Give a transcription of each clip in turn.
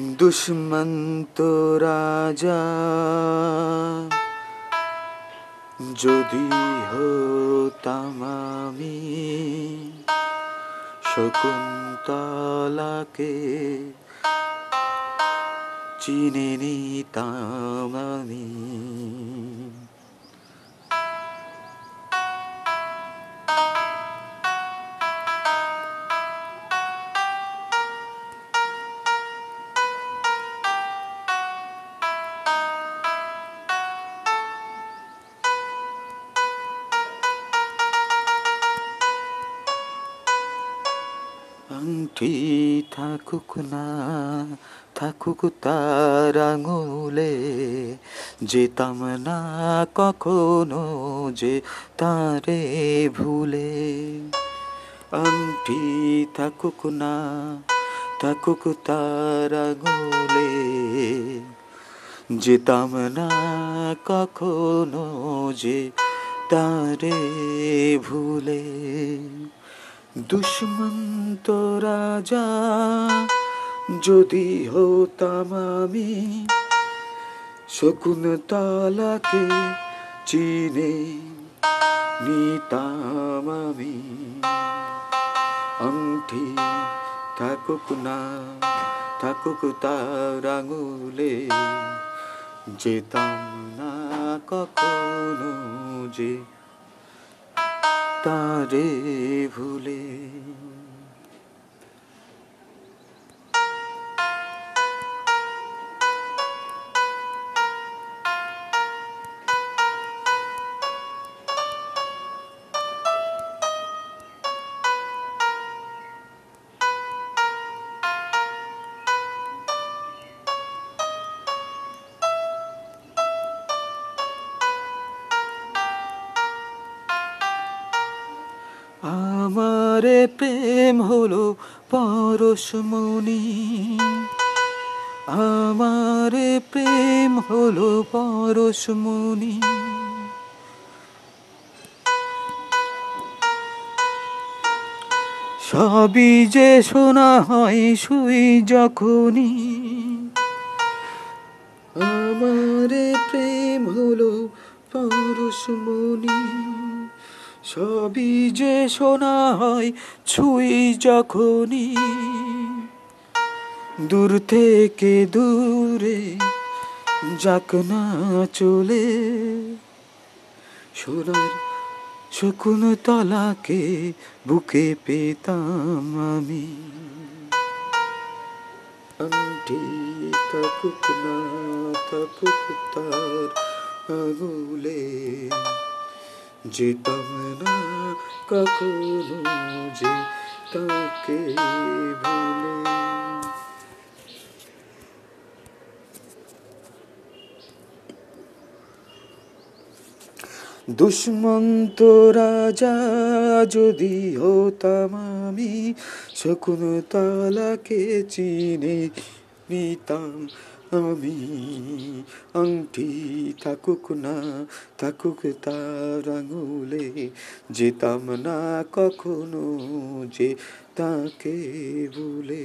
দুষ্মন্ত রাজা। যদি হতাম আমি শকুন্তলাকে চিনে নিতাম আমি। আংটি থাকুক না, থাকুক তার আঙুলে। যেতাম না কখনো যে তারে ভুলে। আংটি থাকুক না, থাকুক তার আঙুলে। যেতাম না কখনো যে তারে ভুলে। দুষ্মন্ত রাজা, যদি হতাম আমি, শকুন তালাকে চিনে নিতাম আমি। আংটি থাকুক না, থাকুক তার আঙুলে, যেতাম না কখনো যে তারে ভুলে আমারে প্রেম হলো পরশমণি আমারে প্রেম হলো পরশমণি সবই যে শোনা হয় শুই যখনই। আমারে প্রেম হলো পরশমণি সবই যে শোনা হয় ছুই যখনই। দূর থেকে দূরে যাক না চলে। সোনার শকুন তলাকে বুকে পেতাম আমি। আংটি থাকুক না, থাকুক তার আগুলে যেতাম না কখনো যে তাকে ভুলে দুষ্মন্ত রাজা যদি হতাম আমি শকুন তালাকে চিনে নিতাম আমি আংটি থাকুক না থাকুক তার আঙুলে যেতাম না কখনো যে তাকে ভুলে।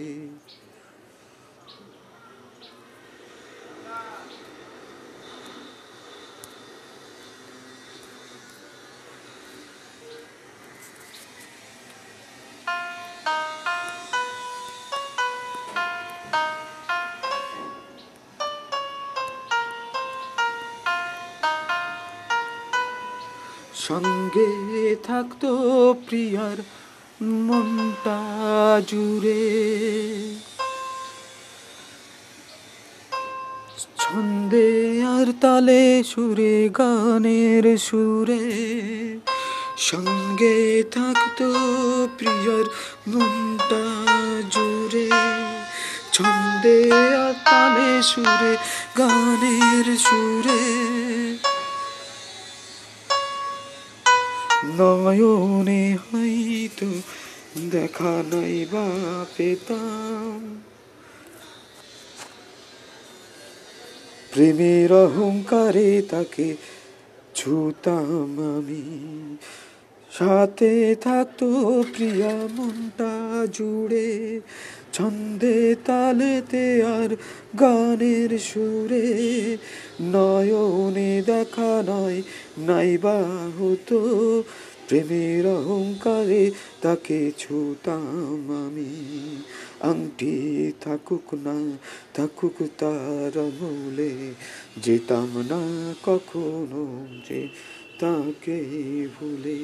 সঙ্গে থাকতো প্রিয়ার মনটা জুড়ে। ছন্দে আর তালে সুরে গানের সুরে। সঙ্গে থাকতো প্রিয়ার মনটা জুড়ে। ছন্দে আর তালে সুরে গানের সুরে। নয়নে হয়তো দেখা নাই বা পেতাম। প্রেমের অহংকারে তাকে ছুতাম আমি। সাথে থাকতো প্রিয়া মনটা জুড়ে ছন্দে তালেতে আর গানের সুরে নয়নে দেখা নয়, নাইবা হতো প্রেমের অহংকারে তাকে ছুতাম আমি। আংটি থাকুক না, থাকুক তার মূলে, যেতাম না কখনো যে তাকে ভুলে।